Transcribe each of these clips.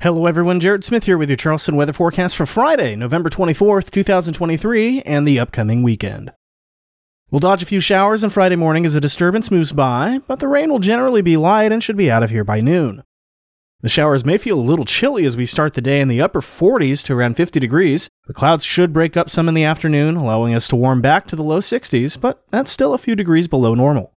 Hello, everyone. Jared Smith here with your Charleston weather forecast for Friday, November 24th, 2023, and the upcoming weekend. We'll dodge a few showers on Friday morning as a disturbance moves by, but the rain will generally be light and should be out of here by noon. The showers may feel a little chilly as we start the day in the upper 40s to around 50 degrees. The clouds should break up some in the afternoon, allowing us to warm back to the low 60s, but that's still a few degrees below normal.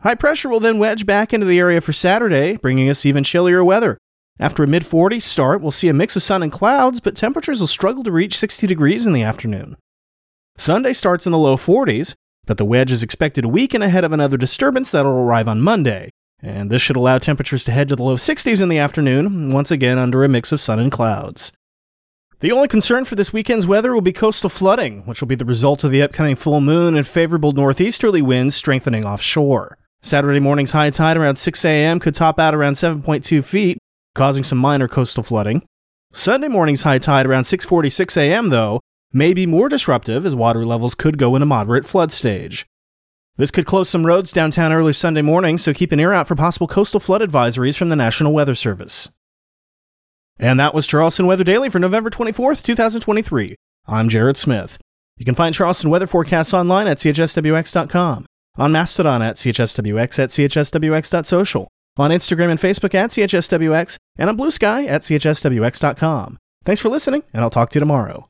High pressure will then wedge back into the area for Saturday, bringing us even chillier weather. After a mid 40s start, we'll see a mix of sun and clouds, but temperatures will struggle to reach 60 degrees in the afternoon. Sunday starts in the low 40s, but the wedge is expected a weekend ahead of another disturbance that'll arrive on Monday, and this should allow temperatures to head to the low 60s in the afternoon, once again under a mix of sun and clouds. The only concern for this weekend's weather will be coastal flooding, which will be the result of the upcoming full moon and favorable northeasterly winds strengthening offshore. Saturday morning's high tide around 6 a.m. could top out around 7.2 feet, causing some minor coastal flooding. Sunday morning's high tide around 6:46 a.m. though may be more disruptive as water levels could go in a moderate flood stage. This could close some roads downtown early Sunday morning, so keep an ear out for possible coastal flood advisories from the National Weather Service. And that was Charleston Weather Daily for November 24th, 2023. I'm Jared Smith. You can find Charleston weather forecasts online at chswx.com, on Mastodon at chswx at chswx.social, on Instagram and Facebook at CHSWX, and on Bluesky at CHSWX.com. Thanks for listening, and I'll talk to you tomorrow.